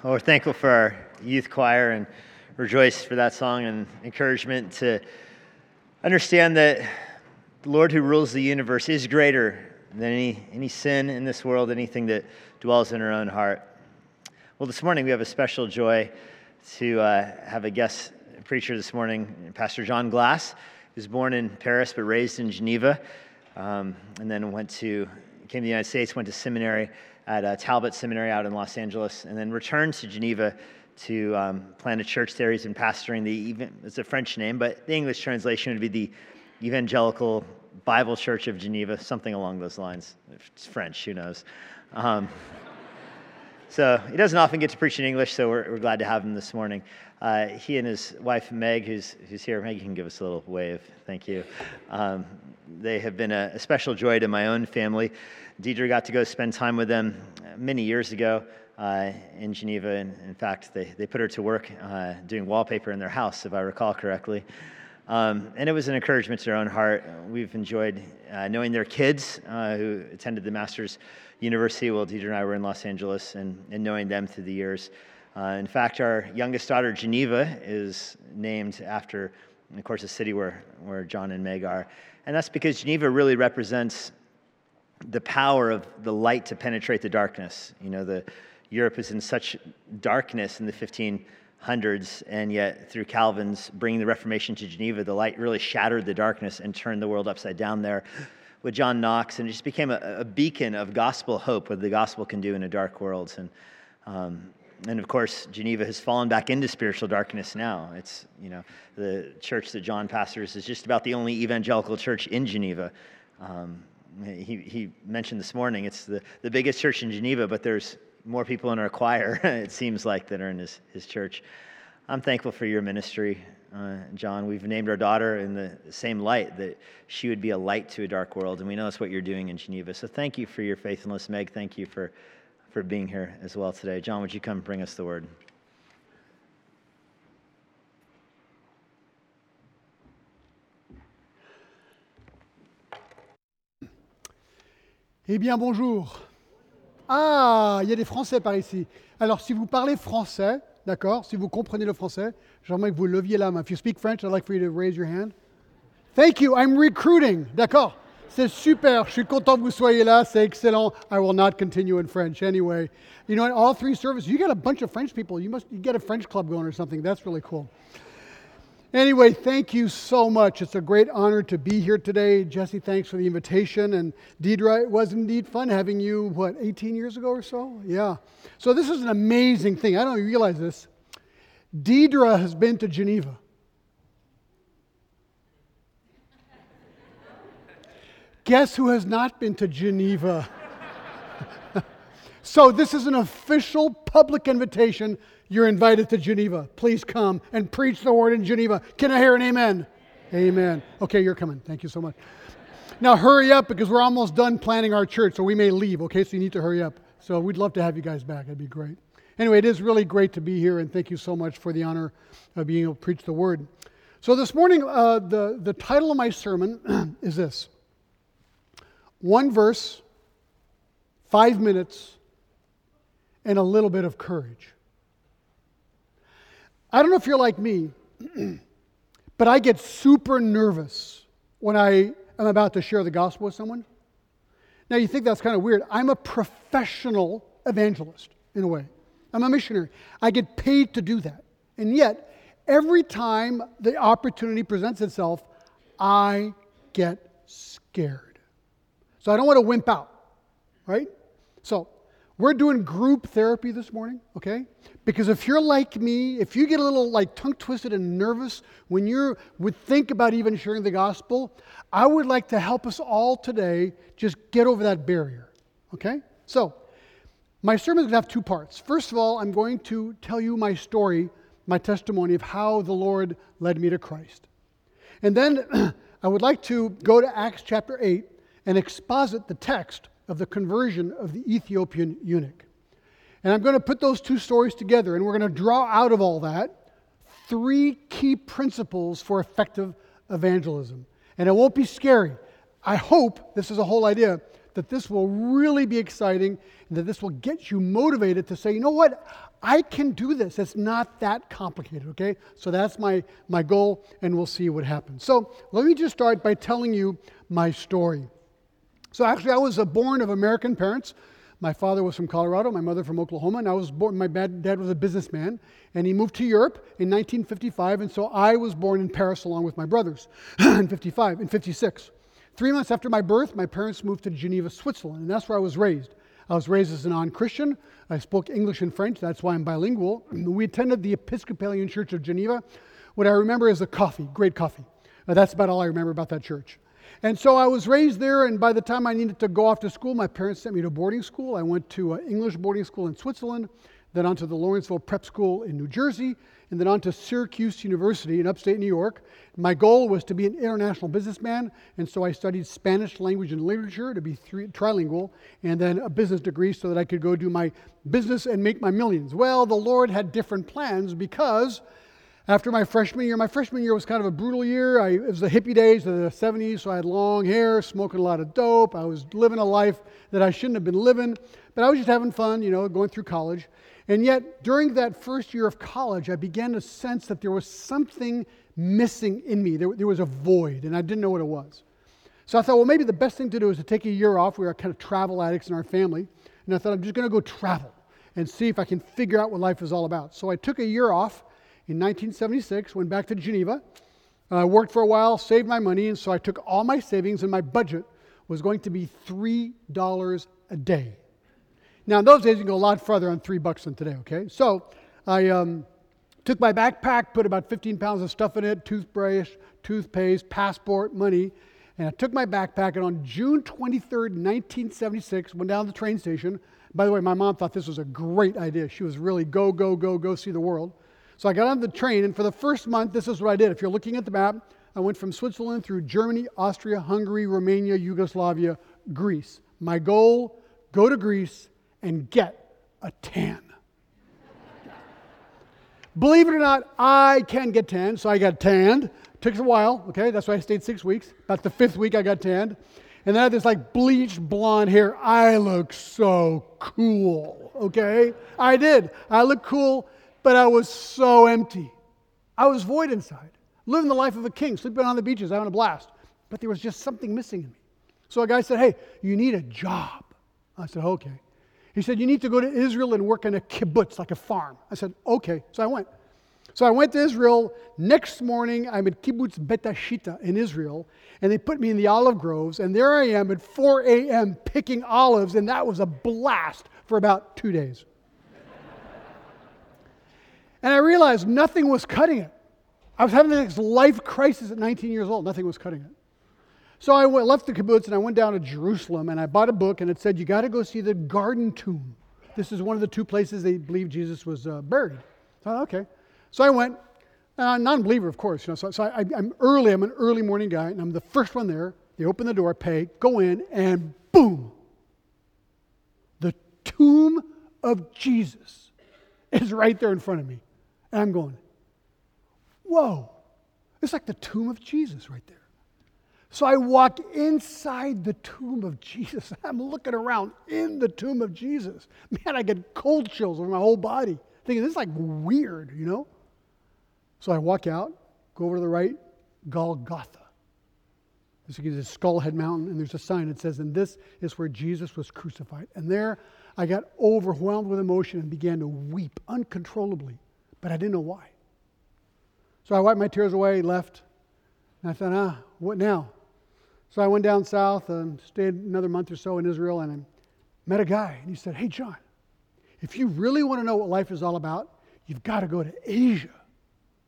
Well, we're thankful for our youth choir and rejoice for that song and encouragement to understand that the Lord who rules the universe is greater than any, any sin in this world, anything that dwells in our own heart. Well, this morning we have a special joy to uh, have a guest preacher this morning, Pastor John Glass, who's born in Paris but raised in Geneva, um, and then went to came to the United States, went to seminary at uh, Talbot Seminary out in Los Angeles, and then returned to Geneva to um, plant a church there. He's been pastoring the, it's a French name, but the English translation would be the Evangelical Bible Church of Geneva, something along those lines. If it's French, who knows? Um, so he doesn't often get to preach in English, so we're, we're glad to have him this morning. Uh, he and his wife Meg, who's, who's here, Meg, you can give us a little wave. Thank you. Um, they have been a, a, special joy to my own family. Deidre got to go spend time with them many years ago uh, in Geneva. And in fact, they, they put her to work uh, doing wallpaper in their house, if I recall correctly. Um, and it was an encouragement to their own heart. We've enjoyed uh, knowing their kids uh, who attended the Master's University while Deidre and I were in Los Angeles and, and knowing them through the years. Uh, in fact, our youngest daughter, Geneva, is named after, of course, the city where, where John and Meg are. And that's because Geneva really represents the power of the light to penetrate the darkness. You know, the, Europe is in such darkness in the 1500s, and yet through Calvin's bringing the Reformation to Geneva, the light really shattered the darkness and turned the world upside down there with John Knox, and it just became a, a beacon of gospel hope, what the gospel can do in a dark world. And, um, and of course, Geneva has fallen back into spiritual darkness now. It's, you know, the church that John pastors is just about the only evangelical church in Geneva. Um, he, he mentioned this morning it's the, the biggest church in Geneva, but there's more people in our choir, it seems like, that are in his, his church. I'm thankful for your ministry, uh, John. We've named our daughter in the same light that she would be a light to a dark world, and we know that's what you're doing in Geneva. So thank you for your faithfulness, Meg. Thank you for, for being here as well today. John, would you come bring us the word? Eh bien, bonjour. Ah, il y a des Français par ici. Alors, si vous parlez français, d'accord, si vous comprenez le français, j'aimerais que vous leviez la main. If you speak French, I'd like for you to raise your hand. Thank you, I'm recruiting. D'accord. C'est super. Je suis content que vous soyez là. C'est excellent. I will not continue in French anyway. You know, in all three services, you got a bunch of French people. You must you get a French club going or something. That's really cool. Anyway, thank you so much. It's a great honor to be here today. Jesse, thanks for the invitation. And Deidre, it was indeed fun having you, what, 18 years ago or so? Yeah. So this is an amazing thing. I don't realize this. Deidre has been to Geneva. Guess who has not been to Geneva? so this is an official public invitation you're invited to Geneva. Please come and preach the word in Geneva. Can I hear an amen? Amen. Okay, you're coming. Thank you so much. Now, hurry up because we're almost done planning our church, so we may leave, okay? So you need to hurry up. So we'd love to have you guys back. That'd be great. Anyway, it is really great to be here, and thank you so much for the honor of being able to preach the word. So this morning, uh, the, the title of my sermon is this One verse, five minutes, and a little bit of courage. I don't know if you're like me, but I get super nervous when I am about to share the gospel with someone. Now, you think that's kind of weird. I'm a professional evangelist, in a way. I'm a missionary. I get paid to do that. And yet, every time the opportunity presents itself, I get scared. So I don't want to wimp out, right? So we're doing group therapy this morning, okay? Because if you're like me, if you get a little like tongue twisted and nervous when you would think about even sharing the gospel, I would like to help us all today just get over that barrier, okay? So, my sermon is going to have two parts. First of all, I'm going to tell you my story, my testimony of how the Lord led me to Christ. And then I would like to go to Acts chapter 8 and exposit the text of the conversion of the Ethiopian eunuch. And I'm going to put those two stories together, and we're going to draw out of all that three key principles for effective evangelism. And it won't be scary. I hope this is a whole idea that this will really be exciting and that this will get you motivated to say, you know what? I can do this. It's not that complicated, okay? So that's my, my goal, and we'll see what happens. So let me just start by telling you my story. So actually, I was born of American parents. My father was from Colorado, my mother from Oklahoma, and I was born, my dad was a businessman, and he moved to Europe in 1955, and so I was born in Paris along with my brothers in 55, in 56. Three months after my birth, my parents moved to Geneva, Switzerland, and that's where I was raised. I was raised as a non Christian. I spoke English and French, that's why I'm bilingual. We attended the Episcopalian Church of Geneva. What I remember is the coffee, great coffee. Uh, that's about all I remember about that church. And so I was raised there, and by the time I needed to go off to school, my parents sent me to boarding school. I went to an English boarding school in Switzerland, then on to the Lawrenceville Prep School in New Jersey, and then on to Syracuse University in upstate New York. My goal was to be an international businessman, and so I studied Spanish language and literature to be three, trilingual, and then a business degree so that I could go do my business and make my millions. Well, the Lord had different plans because after my freshman year, my freshman year was kind of a brutal year. I, it was the hippie days of the 70s, so I had long hair, smoking a lot of dope. I was living a life that I shouldn't have been living, but I was just having fun, you know, going through college. And yet, during that first year of college, I began to sense that there was something missing in me. There, there was a void, and I didn't know what it was. So I thought, well, maybe the best thing to do is to take a year off. We were kind of travel addicts in our family. And I thought, I'm just going to go travel and see if I can figure out what life is all about. So I took a year off in 1976, went back to Geneva. I uh, worked for a while, saved my money, and so I took all my savings, and my budget was going to be $3 a day. Now, in those days, you can go a lot further on three bucks than today, okay? So I um, took my backpack, put about 15 pounds of stuff in it toothbrush, toothpaste, passport, money. And I took my backpack, and on June 23rd, 1976, went down to the train station. By the way, my mom thought this was a great idea. She was really go, go, go, go see the world. So I got on the train, and for the first month, this is what I did. If you're looking at the map, I went from Switzerland through Germany, Austria, Hungary, Romania, Yugoslavia, Greece. My goal go to Greece, and get a tan. Believe it or not, I can get tan, so I got tanned. Took a while, okay? That's why I stayed six weeks. About the fifth week, I got tanned. And then I had this like bleached blonde hair. I look so cool, okay? I did. I look cool, but I was so empty. I was void inside, living the life of a king, sleeping on the beaches, having a blast. But there was just something missing in me. So a guy said, Hey, you need a job. I said, Okay. He said, You need to go to Israel and work in a kibbutz, like a farm. I said, Okay. So I went. So I went to Israel. Next morning, I'm at Kibbutz Bet Hashita in Israel, and they put me in the olive groves, and there I am at 4 a.m. picking olives, and that was a blast for about two days. And I realized nothing was cutting it. I was having this life crisis at 19 years old. Nothing was cutting it. So I went, left the kibbutz and I went down to Jerusalem and I bought a book and it said, You got to go see the garden tomb. This is one of the two places they believe Jesus was uh, buried. So I thought, okay. So I went, uh, non believer, of course. You know, so, so I, am early, I'm an early morning guy, and I'm the first one there. They open the door, pay, go in, and boom! The tomb of Jesus is right there in front of me. And I'm going, Whoa! It's like the tomb of Jesus right there. So I walk inside the tomb of Jesus. I'm looking around in the tomb of Jesus. Man, I get cold chills over my whole body, thinking this is like weird, you know? So I walk out, go over to the right, Golgotha. This is a Skullhead Mountain, and there's a sign that says, and this is where Jesus was crucified. And there I got overwhelmed with emotion and began to weep uncontrollably, but I didn't know why. So I wiped my tears away, left, and I thought, ah, what now? So I went down south and stayed another month or so in Israel, and I met a guy, and he said, Hey, John, if you really want to know what life is all about, you've got to go to Asia.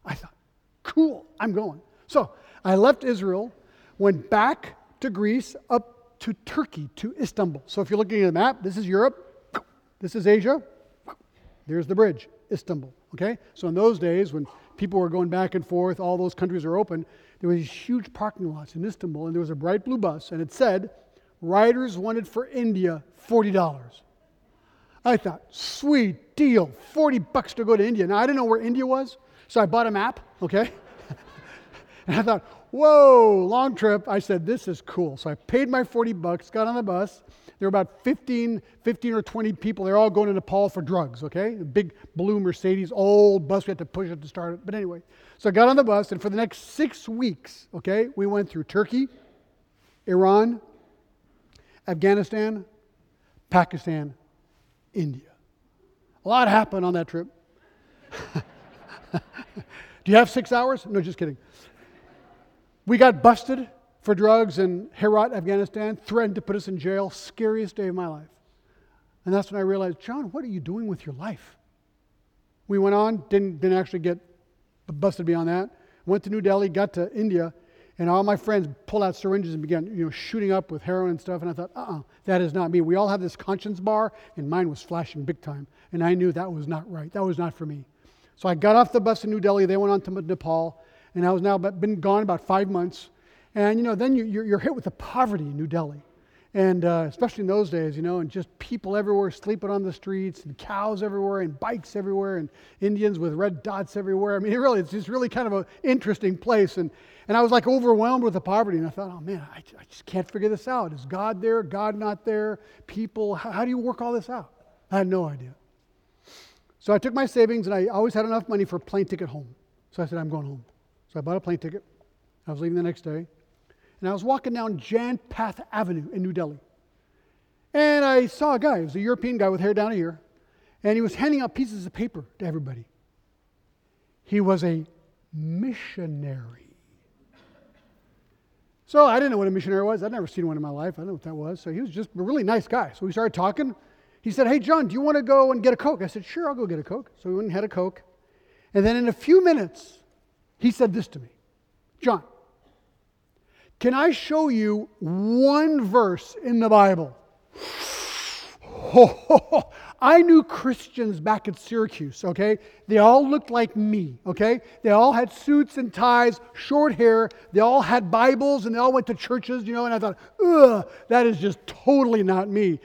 I thought, Cool, I'm going. So I left Israel, went back to Greece, up to Turkey, to Istanbul. So if you're looking at the map, this is Europe, this is Asia, there's the bridge, Istanbul. Okay? So in those days, when people were going back and forth, all those countries are open, there was these huge parking lots in Istanbul, and there was a bright blue bus, and it said, Riders wanted for India $40. I thought, sweet deal, 40 bucks to go to India. Now, I didn't know where India was, so I bought a map, okay? and I thought, whoa, long trip. I said, this is cool. So I paid my 40 bucks, got on the bus, There were about 15, 15 or 20 people. They're all going to Nepal for drugs, okay? A big blue Mercedes, old bus. We had to push it to start it. But anyway, so I got on the bus, and for the next six weeks, okay, we went through Turkey, Iran, Afghanistan, Pakistan, India. A lot happened on that trip. Do you have six hours? No, just kidding. We got busted for drugs in Herat, Afghanistan, threatened to put us in jail. Scariest day of my life. And that's when I realized, John, what are you doing with your life? We went on, didn't, didn't actually get busted beyond that. Went to New Delhi, got to India, and all my friends pulled out syringes and began you know, shooting up with heroin and stuff. And I thought, uh uh-uh, uh that is not me. We all have this conscience bar, and mine was flashing big time. And I knew that was not right. That was not for me. So I got off the bus in New Delhi. They went on to Nepal, and I was now been gone about five months. And, you know, then you, are hit with the poverty in New Delhi. And uh, especially in those days, you know, and just people everywhere sleeping on the streets, and cows everywhere, and bikes everywhere, and Indians with red dots everywhere. I mean, it really, it's just really kind of an interesting place. And, and I was like overwhelmed with the poverty. And I thought, oh man, I, I just can't figure this out. Is God there? God not there? People, how, how do you work all this out? I had no idea. So I took my savings, and I always had enough money for a plane ticket home. So I said, I'm going home. So I bought a plane ticket. I was leaving the next day. And I was walking down Janpath Avenue in New Delhi. And I saw a guy, he was a European guy with hair down here, and he was handing out pieces of paper to everybody. He was a missionary. So I didn't know what a missionary was. I'd never seen one in my life. I didn't know what that was. So he was just a really nice guy. So we started talking. He said, Hey, John, do you want to go and get a Coke? I said, Sure, I'll go get a Coke. So we went and had a Coke. And then in a few minutes, he said this to me John, can I show you one verse in the Bible? I knew Christians back at Syracuse, okay? They all looked like me, okay? They all had suits and ties, short hair. They all had Bibles and they all went to churches, you know, and I thought, ugh, that is just totally not me.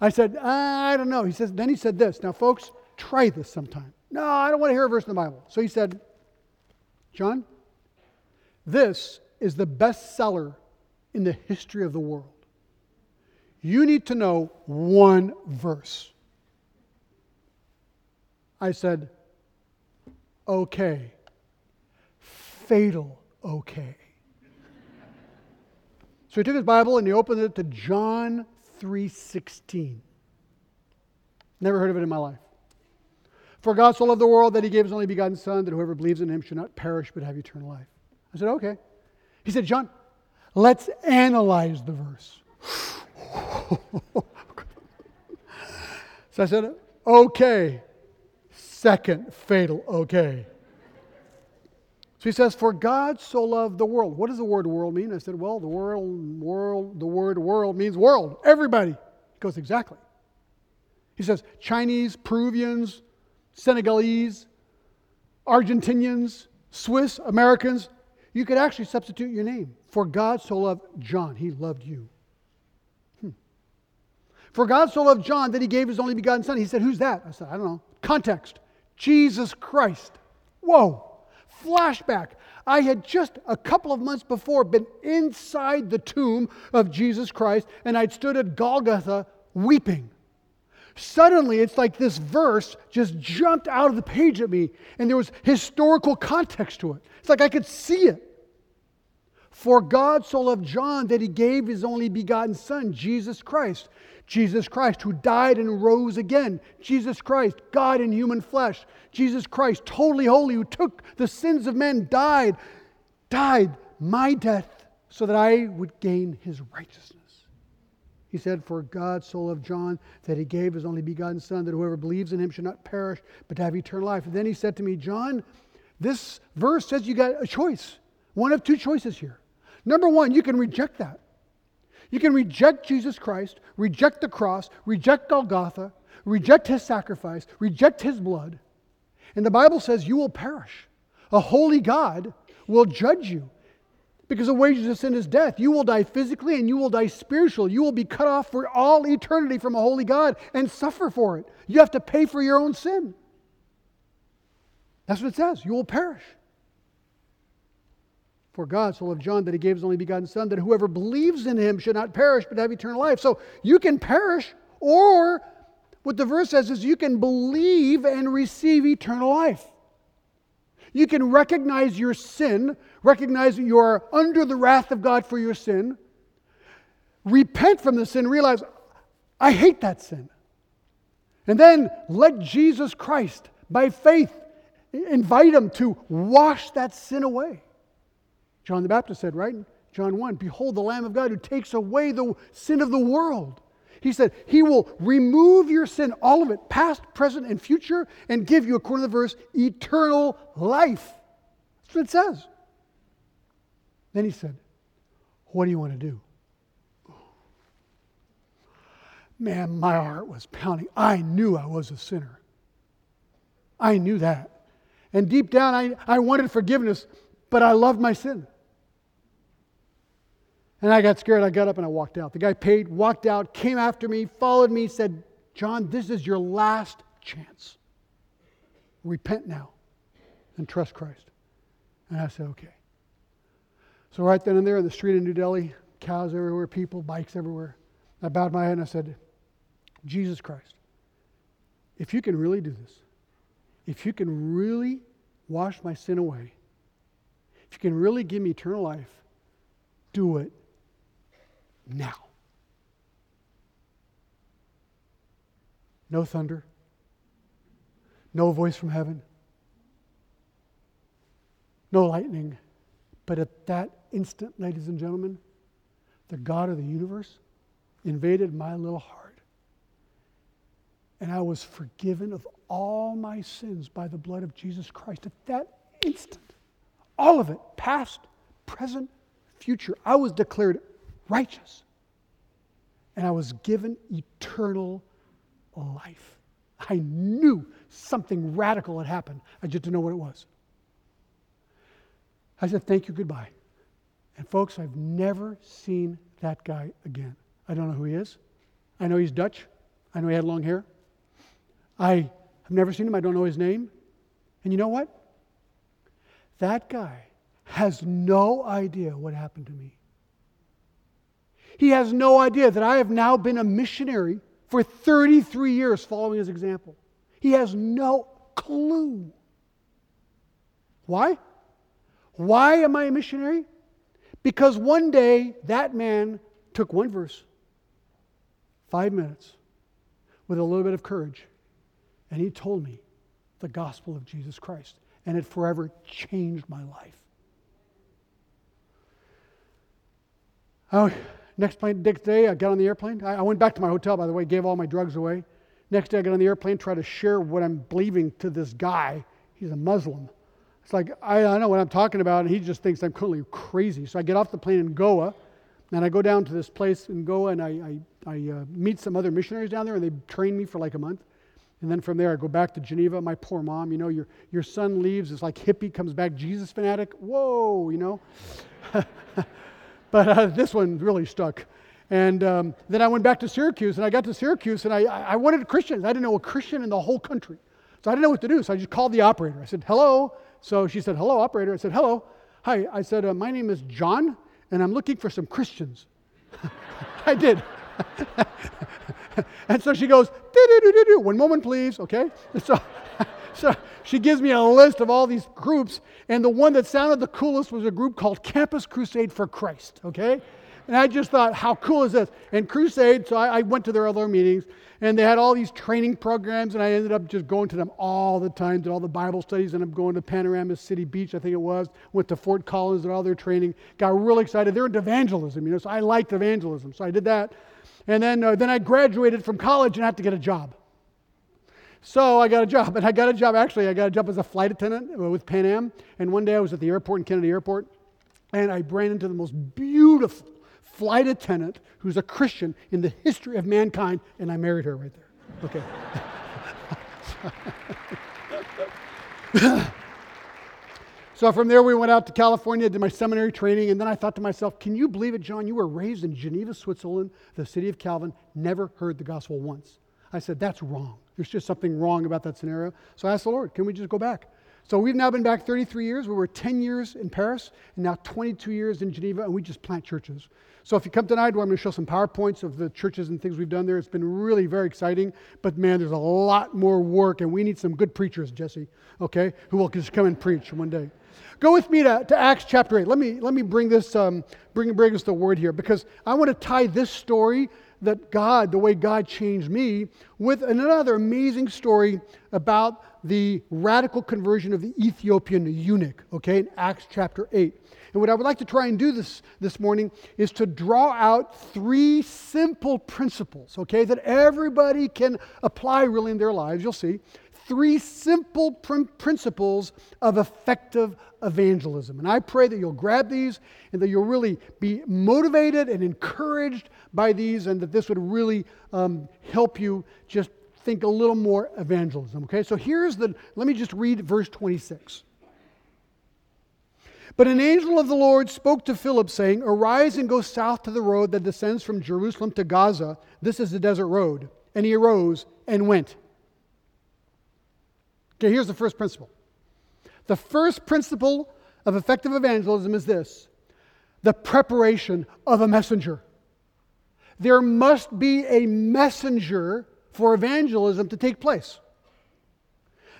I said, I don't know. He says, then he said this. Now, folks, try this sometime. No, I don't want to hear a verse in the Bible. So he said, John, this is the best seller in the history of the world. You need to know one verse. I said, okay. Fatal okay. so he took his Bible and he opened it to John 3:16. Never heard of it in my life. For God so loved the world that he gave his only begotten Son, that whoever believes in him should not perish but have eternal life. I said, okay. He said, John, let's analyze the verse. so I said, okay. Second fatal okay. So he says, For God so loved the world. What does the word world mean? I said, Well, the world, world, the word world means world, everybody. He goes, Exactly. He says, Chinese, Peruvians, Senegalese, Argentinians, Swiss, Americans, you could actually substitute your name. For God so loved John, he loved you. Hmm. For God so loved John that he gave his only begotten son. He said, Who's that? I said, I don't know. Context Jesus Christ. Whoa. Flashback. I had just a couple of months before been inside the tomb of Jesus Christ and I'd stood at Golgotha weeping. Suddenly, it's like this verse just jumped out of the page at me, and there was historical context to it. It's like I could see it. For God so loved John that he gave his only begotten Son, Jesus Christ. Jesus Christ, who died and rose again. Jesus Christ, God in human flesh. Jesus Christ, totally holy, who took the sins of men, died, died my death so that I would gain his righteousness. He said, For God so loved John that he gave his only begotten Son, that whoever believes in him should not perish, but have eternal life. And then he said to me, John, this verse says you got a choice. One of two choices here. Number one, you can reject that. You can reject Jesus Christ, reject the cross, reject Golgotha, reject his sacrifice, reject his blood. And the Bible says you will perish. A holy God will judge you because the wages of sin is death. You will die physically and you will die spiritually. You will be cut off for all eternity from a holy God and suffer for it. You have to pay for your own sin. That's what it says. You will perish. For God so loved John that he gave his only begotten Son, that whoever believes in him should not perish but have eternal life. So you can perish, or what the verse says is you can believe and receive eternal life. You can recognize your sin, recognize that you are under the wrath of God for your sin, repent from the sin, realize, I hate that sin. And then let Jesus Christ, by faith, invite him to wash that sin away. John the Baptist said, right? John 1 Behold the Lamb of God who takes away the sin of the world. He said, He will remove your sin, all of it, past, present, and future, and give you, according to the verse, eternal life. That's what it says. Then he said, What do you want to do? Man, my heart was pounding. I knew I was a sinner. I knew that. And deep down, I, I wanted forgiveness, but I loved my sin. And I got scared. I got up and I walked out. The guy paid, walked out, came after me, followed me, said, John, this is your last chance. Repent now and trust Christ. And I said, okay. So, right then and there in the street in New Delhi, cows everywhere, people, bikes everywhere, I bowed my head and I said, Jesus Christ, if you can really do this, if you can really wash my sin away, if you can really give me eternal life, do it now. No thunder, no voice from heaven, no lightning. But at that instant, ladies and gentlemen, the God of the universe invaded my little heart. And I was forgiven of all my sins by the blood of Jesus Christ. At that instant, all of it, past, present, future, I was declared righteous. And I was given eternal life. I knew something radical had happened. I just didn't know what it was. I said, Thank you, goodbye. And folks, I've never seen that guy again. I don't know who he is. I know he's Dutch. I know he had long hair. I have never seen him. I don't know his name. And you know what? That guy has no idea what happened to me. He has no idea that I have now been a missionary for 33 years following his example. He has no clue. Why? Why am I a missionary? Because one day that man took one verse, five minutes, with a little bit of courage, and he told me the gospel of Jesus Christ. And it forever changed my life. Oh, Next plane, next day, I got on the airplane. I, I went back to my hotel, by the way, gave all my drugs away. Next day, I got on the airplane, tried to share what I'm believing to this guy. He's a Muslim. It's like, I, I know what I'm talking about, and he just thinks I'm completely crazy. So I get off the plane in Goa, and I go down to this place in Goa, and I, I, I uh, meet some other missionaries down there, and they train me for like a month. And then from there, I go back to Geneva. My poor mom, you know, your, your son leaves, it's like hippie, comes back, Jesus fanatic. Whoa, you know. but uh, this one really stuck. And um, then I went back to Syracuse, and I got to Syracuse, and I, I wanted Christians. I didn't know a Christian in the whole country. So I didn't know what to do. So I just called the operator. I said, hello. So she said, hello, operator. I said, hello. Hi. I said, uh, my name is John, and I'm looking for some Christians. I did. and so she goes, one moment, please, okay? so, so she gives me a list of all these groups, and the one that sounded the coolest was a group called Campus Crusade for Christ, okay? And I just thought, how cool is this? And Crusade, so I, I, went to their other meetings, and they had all these training programs, and I ended up just going to them all the time, did all the Bible studies, and I'm going to Panama City Beach, I think it was, went to Fort Collins, did all their training, got really excited. They're into evangelism, you know, so I liked evangelism, so I did that. And then, uh, then I graduated from college and I had to get a job. So I got a job, and I got a job. Actually, I got a job as a flight attendant uh, with Pan Am. And one day I was at the airport in Kennedy Airport, and I ran into the most beautiful flight attendant who's a Christian in the history of mankind, and I married her right there. Okay. so from there, we went out to California, did my seminary training, and then I thought to myself, can you believe it, John? You were raised in Geneva, Switzerland, the city of Calvin, never heard the gospel once. I said, that's wrong. There's just something wrong about that scenario. So I asked the Lord, can we just go back? So we've now been back 33 years. We were 10 years in Paris and now 22 years in Geneva, and we just plant churches. So if you come tonight, I'm going to show some PowerPoints of the churches and things we've done there. It's been really very exciting. But man, there's a lot more work, and we need some good preachers, Jesse, okay, who will just come and preach one day. Go with me to, to Acts chapter 8. Let me, let me bring this, um, bring, bring us the word here because I want to tie this story that God, the way God changed me, with another amazing story about the radical conversion of the Ethiopian eunuch, okay, in Acts chapter 8. And what I would like to try and do this, this morning is to draw out three simple principles, okay, that everybody can apply really in their lives. You'll see. Three simple pr- principles of effective evangelism. And I pray that you'll grab these and that you'll really be motivated and encouraged by these, and that this would really um, help you just think a little more evangelism. Okay, so here's the, let me just read verse 26. But an angel of the Lord spoke to Philip, saying, Arise and go south to the road that descends from Jerusalem to Gaza. This is the desert road. And he arose and went. Okay, here's the first principle. The first principle of effective evangelism is this the preparation of a messenger. There must be a messenger for evangelism to take place.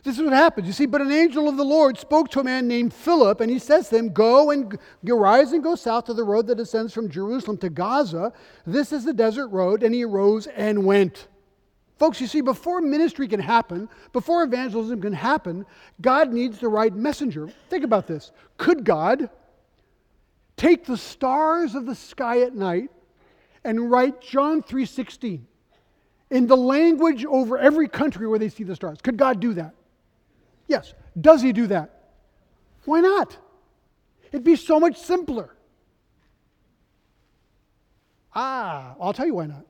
This is what happens. You see, but an angel of the Lord spoke to a man named Philip, and he says to him, Go and arise and go south to the road that descends from Jerusalem to Gaza. This is the desert road. And he arose and went. Folks, you see, before ministry can happen, before evangelism can happen, God needs the right messenger. Think about this. Could God take the stars of the sky at night and write John 3:16 in the language over every country where they see the stars? Could God do that? Yes. Does he do that? Why not? It'd be so much simpler. Ah, I'll tell you why not.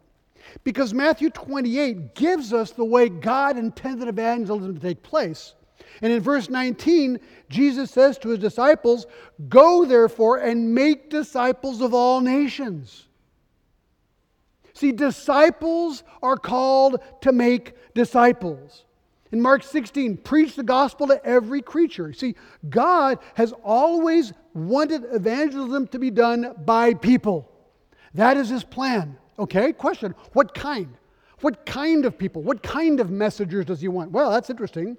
Because Matthew 28 gives us the way God intended evangelism to take place. And in verse 19, Jesus says to his disciples, Go therefore and make disciples of all nations. See, disciples are called to make disciples. In Mark 16, preach the gospel to every creature. See, God has always wanted evangelism to be done by people. That is his plan. Okay, question What kind? What kind of people? What kind of messengers does he want? Well, that's interesting.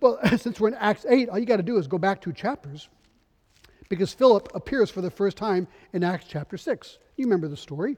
Well, since we're in Acts 8, all you got to do is go back two chapters because Philip appears for the first time in Acts chapter 6. You remember the story.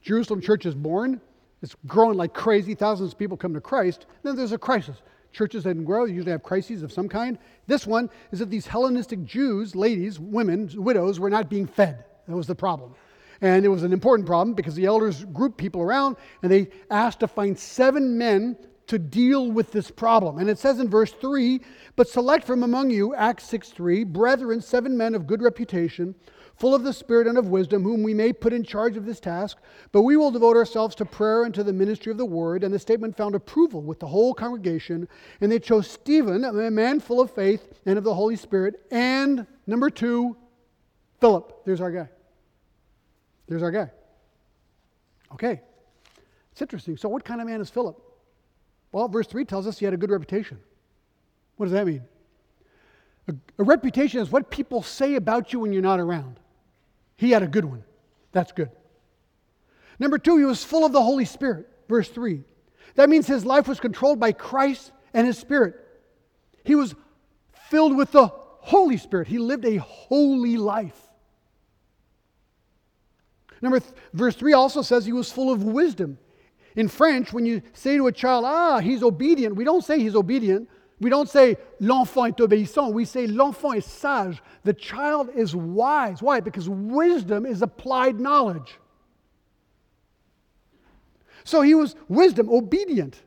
Jerusalem church is born, it's growing like crazy, thousands of people come to Christ. Then there's a crisis. Churches that grow usually have crises of some kind. This one is that these Hellenistic Jews, ladies, women, widows, were not being fed. That was the problem. And it was an important problem because the elders grouped people around and they asked to find seven men to deal with this problem. And it says in verse 3 But select from among you, Acts 6 3, brethren, seven men of good reputation full of the Spirit and of wisdom, whom we may put in charge of this task. But we will devote ourselves to prayer and to the ministry of the word. And the statement found approval with the whole congregation. And they chose Stephen, a man full of faith and of the Holy Spirit. And number two, Philip. There's our guy. There's our guy. Okay. It's interesting. So, what kind of man is Philip? Well, verse 3 tells us he had a good reputation. What does that mean? A, a, reputation is what people say about you when you're not around. He had a good one. That's good. Number two, he was full of the Holy Spirit. Verse 3. That means his life was controlled by Christ and his Spirit. He was filled with the Holy Spirit. He lived a holy life. Number th- verse 3 also says he was full of wisdom. In French, when you say to a child, ah, he's obedient, we don't say he's obedient. We don't say l'enfant est obéissant. We say l'enfant est sage. The child is wise. Why? Because wisdom is applied knowledge. So he was wisdom, obedient.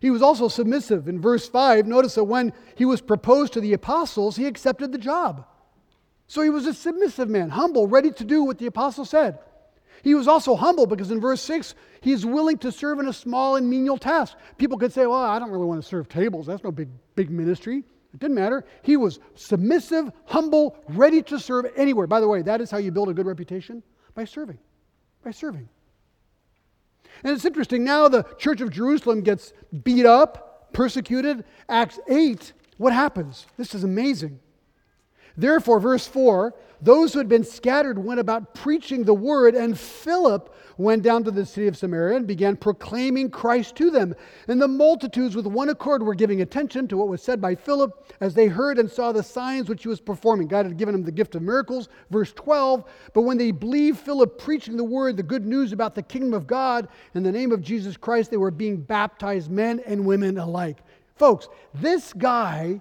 He was also submissive. In verse 5, notice that when he was proposed to the apostles, he accepted the job. So he was a submissive man, humble, ready to do what the apostle said. He was also humble because in verse 6, he's willing to serve in a small and menial task. People could say, Well, I don't really want to serve tables. That's no big, big ministry. It didn't matter. He was submissive, humble, ready to serve anywhere. By the way, that is how you build a good reputation by serving. By serving. And it's interesting, now the church of Jerusalem gets beat up, persecuted. Acts 8 what happens? This is amazing. Therefore, verse 4 those who had been scattered went about preaching the word, and Philip went down to the city of Samaria and began proclaiming Christ to them. And the multitudes, with one accord, were giving attention to what was said by Philip as they heard and saw the signs which he was performing. God had given him the gift of miracles, verse 12. But when they believed Philip preaching the word, the good news about the kingdom of God, in the name of Jesus Christ, they were being baptized, men and women alike. Folks, this guy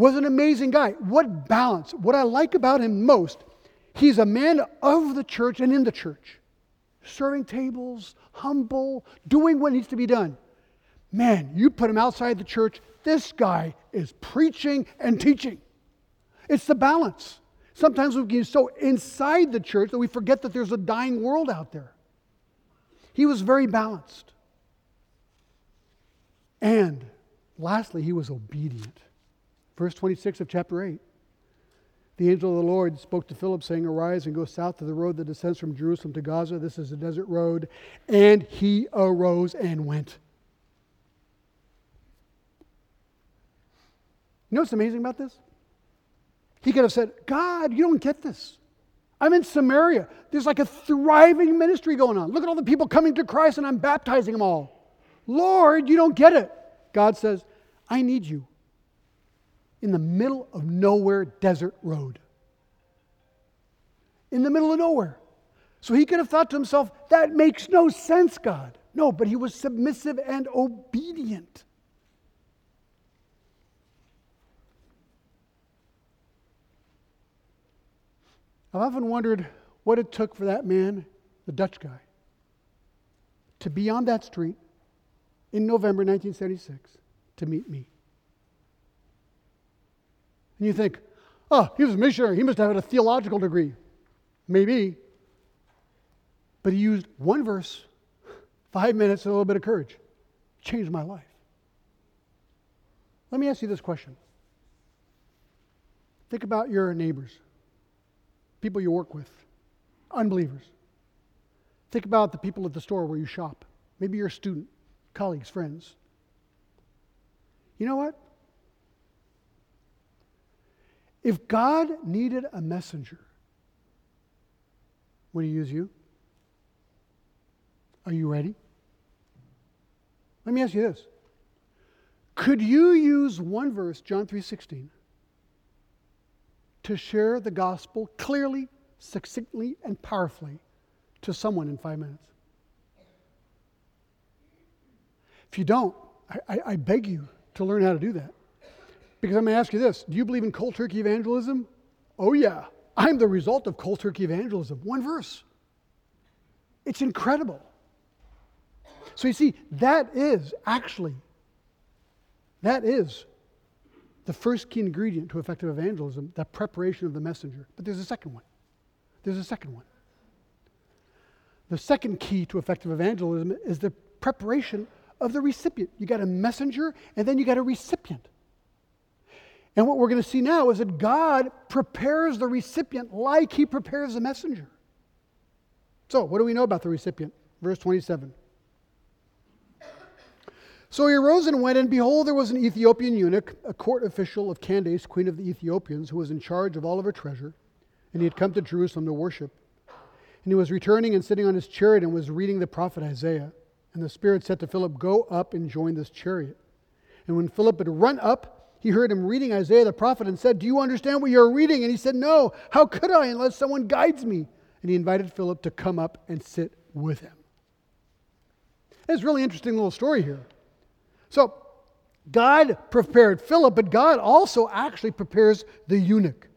was an amazing guy. What balance. What I like about him most, he's a man of the church and in the church, serving tables, humble, doing what needs to be done. Man, you put him outside the church, this guy is preaching and teaching. It's the balance. Sometimes we get so inside the church that we forget that there's a dying world out there. He was very balanced. And lastly, he was obedient. Verse 26 of chapter 8. The angel of the Lord spoke to Philip, saying, Arise and go south to the road that descends from Jerusalem to Gaza. This is a desert road. And he arose and went. You know what's amazing about this? He could have said, God, you don't get this. I'm in Samaria. There's like a thriving ministry going on. Look at all the people coming to Christ, and I'm baptizing them all. Lord, you don't get it. God says, I need you in the middle of nowhere desert road. In the middle of nowhere. So he could have thought to himself, that makes no sense, God. No, but he was submissive and obedient. I've often wondered what it took for that man, the Dutch guy, to be on that street in November 1976 to meet me. And you think, oh, he was a missionary. He must have had a theological degree. Maybe. But he used one verse, five minutes, and a little bit of courage. Changed my life. Let me ask you this question. Think about your neighbors, people you work with, unbelievers. Think about the people at the store where you shop. Maybe you're student, colleagues, friends. You know what? If God needed a messenger, would he use you? Are you ready? Let me ask you this. Could you use one verse, John 3:16, to share the gospel clearly, succinctly, and powerfully to someone in five minutes? If you don't, I, I, I beg you to learn how to do that. Because I'm going to ask you this Do you believe in cold turkey evangelism? Oh, yeah. I'm the result of cold turkey evangelism. One verse. It's incredible. So you see, that is actually, that is the first key ingredient to effective evangelism, the preparation of the messenger. But there's a second one. There's a second one. The second key to effective evangelism is the preparation of the recipient. You got a messenger and then you got a recipient. And what we're going to see now is that God prepares the recipient like he prepares the messenger. So, what do we know about the recipient? Verse 27. So he arose and went, and behold, there was an Ethiopian eunuch, a court official of Candace, queen of the Ethiopians, who was in charge of all of her treasure. And he had come to Jerusalem to worship. And he was returning and sitting on his chariot and was reading the prophet Isaiah. And the Spirit said to Philip, Go up and join this chariot. And when Philip had run up, he heard him reading Isaiah the prophet and said, Do you understand what you're reading? And he said, No. How could I unless someone guides me? And he invited Philip to come up and sit with him. It's a really interesting little story here. So, God prepared Philip, but God also actually prepares the eunuch.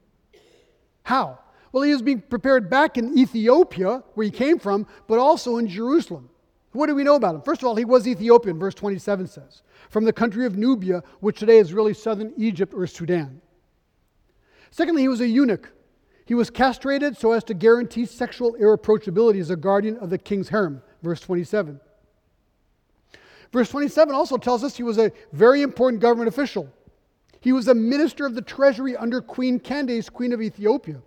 How? Well, he was being prepared back in Ethiopia, where he came from, but also in Jerusalem. What do we know about him? First of all, he was Ethiopian, verse 27 says, from the country of Nubia, which today is really southern Egypt or Sudan. Secondly, he was a eunuch. He was castrated so as to guarantee sexual irreproachability as a guardian of the king's harem, verse 27. Verse 27 also tells us he was a very important government official. He was a minister of the treasury under Queen Candace, queen of Ethiopia.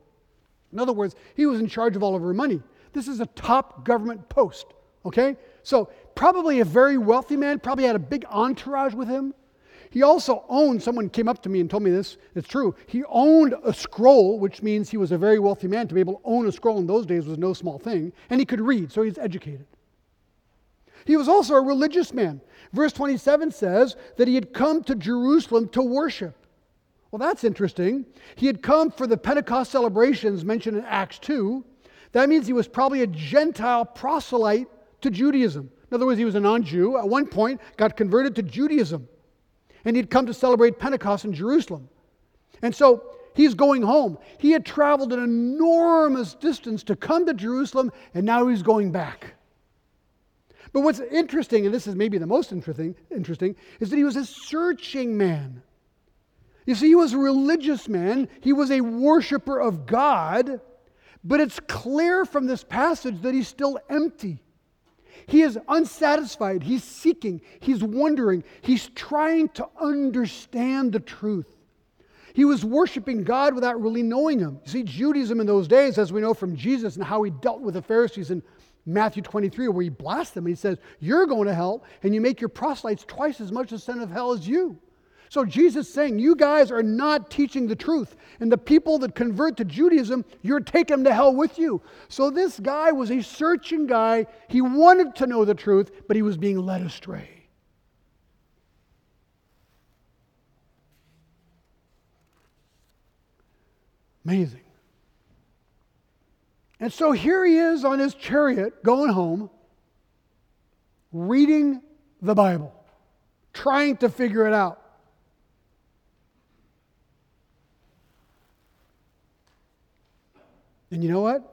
In other words, he was in charge of all of her money. This is a top government post, okay? So, probably a very wealthy man, probably had a big entourage with him. He also owned, someone came up to me and told me this, it's true. He owned a scroll, which means he was a very wealthy man. To be able to own a scroll in those days was no small thing. And he could read, so he's educated. He was also a religious man. Verse 27 says that he had come to Jerusalem to worship. Well, that's interesting. He had come for the Pentecost celebrations mentioned in Acts 2. That means he was probably a Gentile proselyte to Judaism. In other words, he was a non Jew. At one point, got converted to Judaism. And he'd come to celebrate Pentecost in Jerusalem. And so he's going home. He had traveled an enormous distance to come to Jerusalem, and now he's going back. But what's interesting, and this is maybe the most interesting, interesting, is that he was a searching man. You see, he was a religious man, he was a worshiper of God, but it's clear from this passage that he's still empty. He is unsatisfied, he's seeking, he's wondering, he's trying to understand the truth. He was worshiping God without really knowing Him. You see, Judaism in those days, as we know from Jesus and how he dealt with the Pharisees in Matthew 23, where he blasts them and he says, You're going to hell, and you make your proselytes twice as much a son of hell as you. So Jesus saying, You guys are not teaching the truth. And the people that convert to Judaism, you're taking them to hell with you. So this guy was a searching guy. He wanted to know the truth, but he was being led astray. Amazing. And so here he is on his chariot going home, reading the Bible, trying to figure it out. And you know what?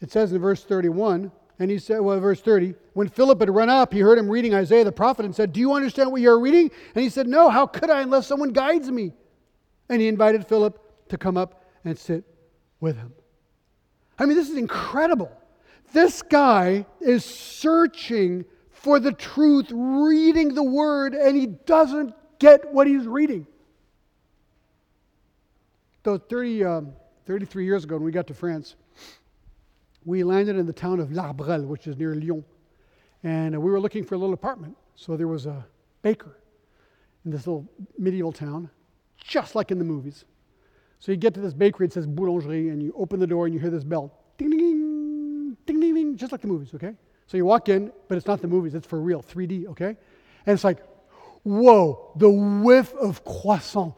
It says in verse 31, and he said, well, verse 30, when Philip had run up, he heard him reading Isaiah the prophet and said, Do you understand what you're reading? And he said, No, how could I unless someone guides me? And he invited Philip to come up and sit with him. I mean, this is incredible. This guy is searching for the truth, reading the word, and he doesn't get what he's reading. Though 30, um, 33 years ago, when we got to France, we landed in the town of La L'Arbresle, which is near Lyon. And uh, we were looking for a little apartment. So there was a baker in this little medieval town, just like in the movies. So you get to this bakery, it says boulangerie, and you open the door and you hear this bell. Ding, ding, ding, ding, ding, ding, just like the movies, okay? So you walk in, but it's not the movies, it's for real, 3D, okay? And it's like, whoa, the whiff of croissant.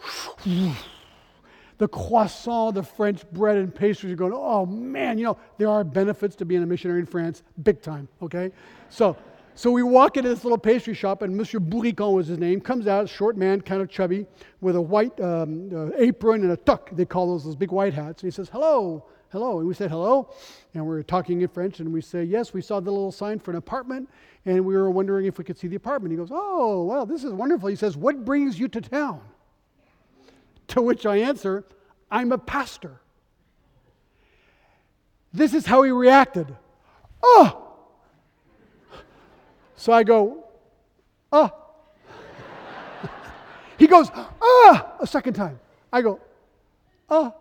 The croissant, the French bread and pastries, you're going, oh man, you know, there are benefits to being a missionary in France, big time, okay? So so we walk into this little pastry shop, and Monsieur Bouricon was his name. Comes out, short man, kind of chubby, with a white um, uh, apron and a toque. They call those those big white hats. And he says, "Hello, hello." And we said, "Hello," and we are talking in French, and we say, "Yes, we saw the little sign for an apartment, and we were wondering if we could see the apartment." He goes, "Oh, well, this is wonderful." He says, "What brings you to town?" To which I answer, "I'm a pastor." This is how he reacted. Oh, so I go, ah. he goes, ah, a second time. I go, ah.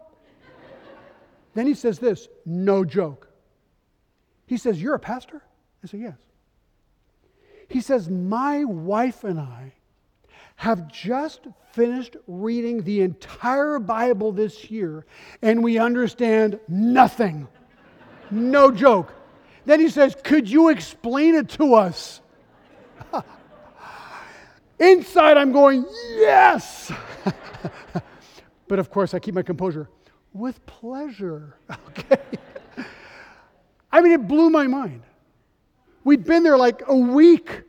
Then he says this, no joke. He says, You're a pastor? I say, Yes. He says, My wife and I have just finished reading the entire Bible this year, and we understand nothing. no joke. Then he says, Could you explain it to us? Inside, I'm going, yes! but of course, I keep my composure with pleasure. Okay? I mean, it blew my mind. We'd been there like a week.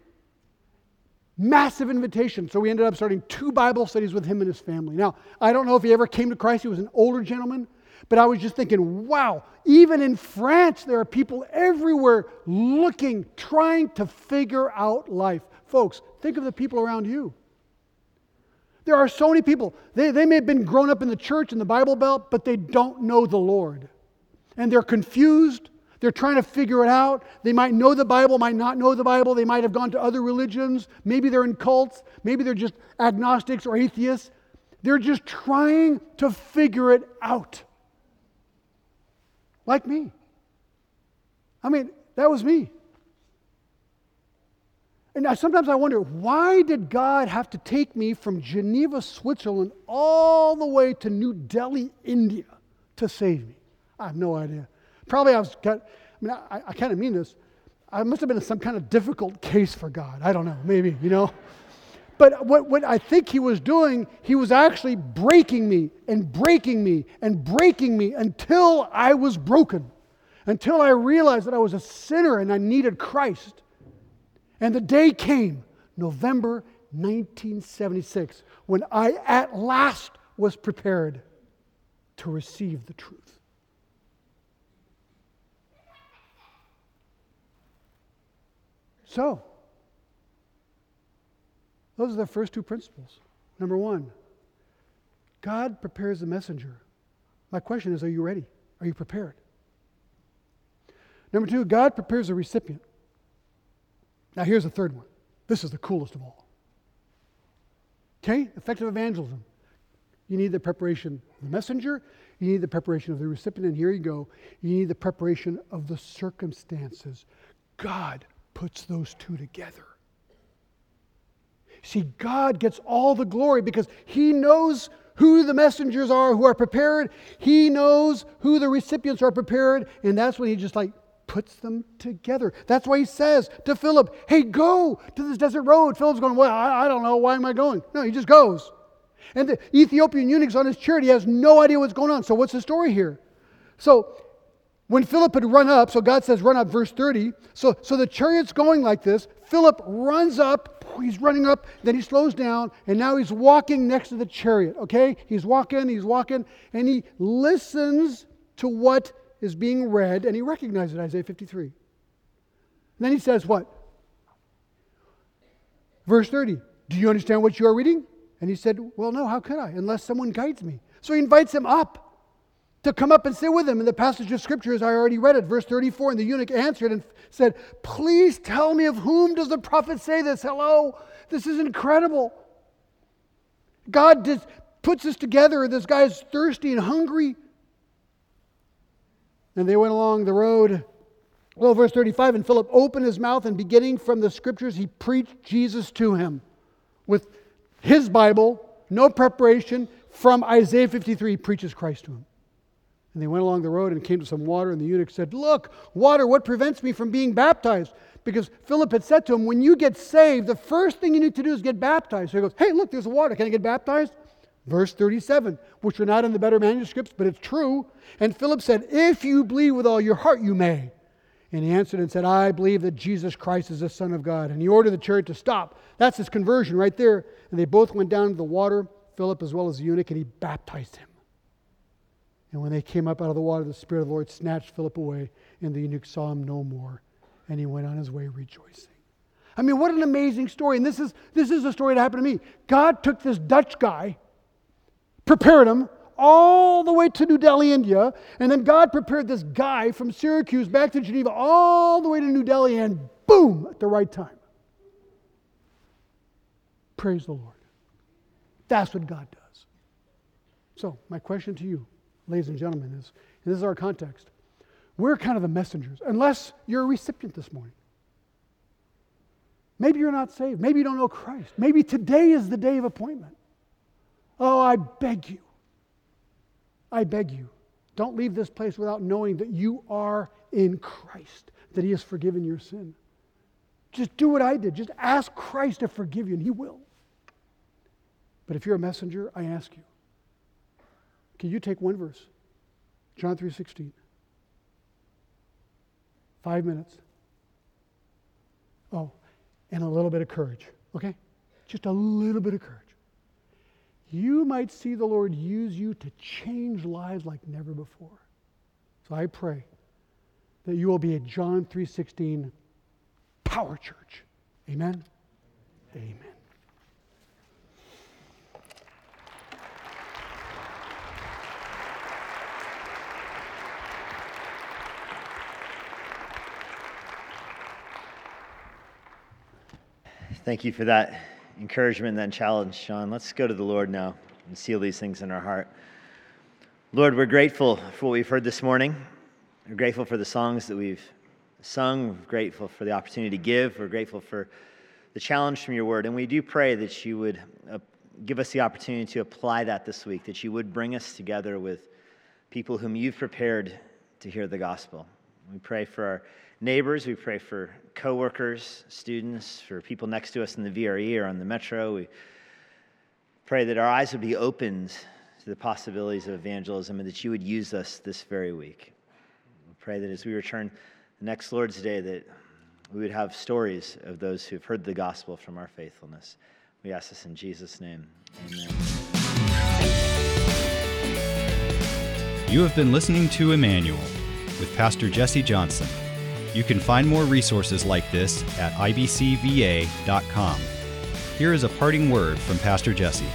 Massive invitation. So we ended up starting two Bible studies with him and his family. Now, I don't know if he ever came to Christ. He was an older gentleman. But I was just thinking, wow, even in France, there are people everywhere looking, trying to figure out life. Folks, think of the people around you. There are so many people. They, they may have been grown up in the church in the Bible Belt, but they don't know the Lord. And they're confused. They're trying to figure it out. They might know the Bible, might not know the Bible. They might have gone to other religions. Maybe they're in cults. Maybe they're just agnostics or atheists. They're just trying to figure it out like me. I mean, that was me. And I, sometimes I wonder, why did God have to take me from Geneva, Switzerland, all the way to New Delhi, India, to save me? I have no idea. Probably I was, I mean, I, I kind of mean this. I must have been in some kind of difficult case for God. I don't know, maybe, you know? But what, what I think he was doing, he was actually breaking me and breaking me and breaking me until I was broken, until I realized that I was a sinner and I needed Christ. And the day came, November 1976, when I at last was prepared to receive the truth. So, those are the first two principles. Number one, God prepares the messenger. My question is are you ready? Are you prepared? Number two, God prepares the recipient. Now, here's the third one. This is the coolest of all. Okay? Effective evangelism. You need the preparation of the messenger, you need the preparation of the recipient, and here you go. You need the preparation of the circumstances. God puts those two together. See, God gets all the glory because He knows who the messengers are who are prepared. He knows who the recipients are prepared. And that's when He just like puts them together. That's why He says to Philip, Hey, go to this desert road. Philip's going, Well, I, I don't know. Why am I going? No, he just goes. And the Ethiopian eunuch's on his chariot. He has no idea what's going on. So, what's the story here? So, when Philip had run up, so God says, run up, verse 30. So, so the chariot's going like this. Philip runs up, he's running up, then he slows down, and now he's walking next to the chariot, okay? He's walking, he's walking, and he listens to what is being read, and he recognizes it, Isaiah 53. And then he says, What? Verse 30. Do you understand what you are reading? And he said, Well, no, how could I? Unless someone guides me. So he invites him up to come up and sit with him. And the passage of scripture, as I already read it, verse 34, and the eunuch answered and said, Please tell me of whom does the prophet say this? Hello, this is incredible. God puts us together. This guy's thirsty and hungry. And they went along the road. Well, verse 35, and Philip opened his mouth, and beginning from the scriptures, he preached Jesus to him with his Bible, no preparation. From Isaiah 53, he preaches Christ to him. And they went along the road and came to some water, and the eunuch said, Look, water, what prevents me from being baptized? Because Philip had said to him, When you get saved, the first thing you need to do is get baptized. So he goes, Hey, look, there's water. Can I get baptized? Verse 37, which are not in the better manuscripts, but it's true. And Philip said, If you believe with all your heart, you may. And he answered and said, I believe that Jesus Christ is the Son of God. And he ordered the chariot to stop. That's his conversion right there. And they both went down to the water, Philip as well as the eunuch, and he baptized him. And when they came up out of the water, the Spirit of the Lord snatched Philip away, and the eunuch saw him no more, and he went on his way rejoicing. I mean, what an amazing story. And this is, this is a story that happened to me. God took this Dutch guy, prepared him all the way to New Delhi, India, and then God prepared this guy from Syracuse back to Geneva all the way to New Delhi, and boom, at the right time. Praise the Lord. That's what God does. So, my question to you ladies and gentlemen, is and this is our context. We're kind of the messengers, unless you're a recipient this morning. Maybe you're not saved. Maybe you don't know Christ. Maybe today is the day of appointment. Oh, I beg you. I beg you. Don't leave this place without knowing that you are in Christ, that He has forgiven your sin. Just do what I did. Just ask Christ to forgive you, and He will. But if you're a messenger, I ask you can you take one verse? John 3:16. 5 minutes. Oh, and a little bit of courage, okay? Just a little bit of courage. You might see the Lord use you to change lives like never before. So I pray that you will be a John 3:16 power church. Amen. Amen. Thank you for that encouragement, and that challenge, Sean. Let's go to the Lord now and seal these things in our heart. Lord, we're grateful for what we've heard this morning. We're grateful for the songs that we've sung. We're grateful for the opportunity to give. We're grateful for the challenge from your word. And we do pray that you would uh, give us the opportunity to apply that this week, that you would bring us together with people whom you've prepared to hear the gospel. We pray for our neighbors, we pray for coworkers, students, for people next to us in the VRE or on the metro. We pray that our eyes would be opened to the possibilities of evangelism and that you would use us this very week. We pray that as we return next Lord's Day, that we would have stories of those who've heard the gospel from our faithfulness. We ask this in Jesus' name. Amen. You have been listening to Immanuel with Pastor Jesse Johnson. You can find more resources like this at ibcva.com. Here is a parting word from Pastor Jesse.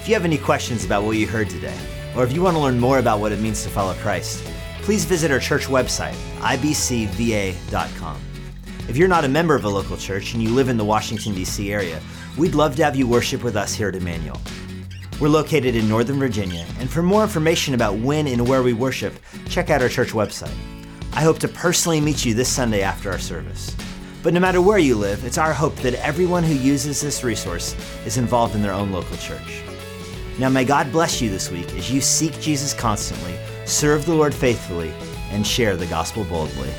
If you have any questions about what you heard today, or if you want to learn more about what it means to follow Christ, please visit our church website, ibcva.com. If you're not a member of a local church and you live in the Washington, D.C. area, we'd love to have you worship with us here at Immanuel. We're located in Northern Virginia, and for more information about when and where we worship, check out our church website. I hope to personally meet you this Sunday after our service. But no matter where you live, it's our hope that everyone who uses this resource is involved in their own local church. Now, may God bless you this week as you seek Jesus constantly, serve the Lord faithfully, and share the gospel boldly.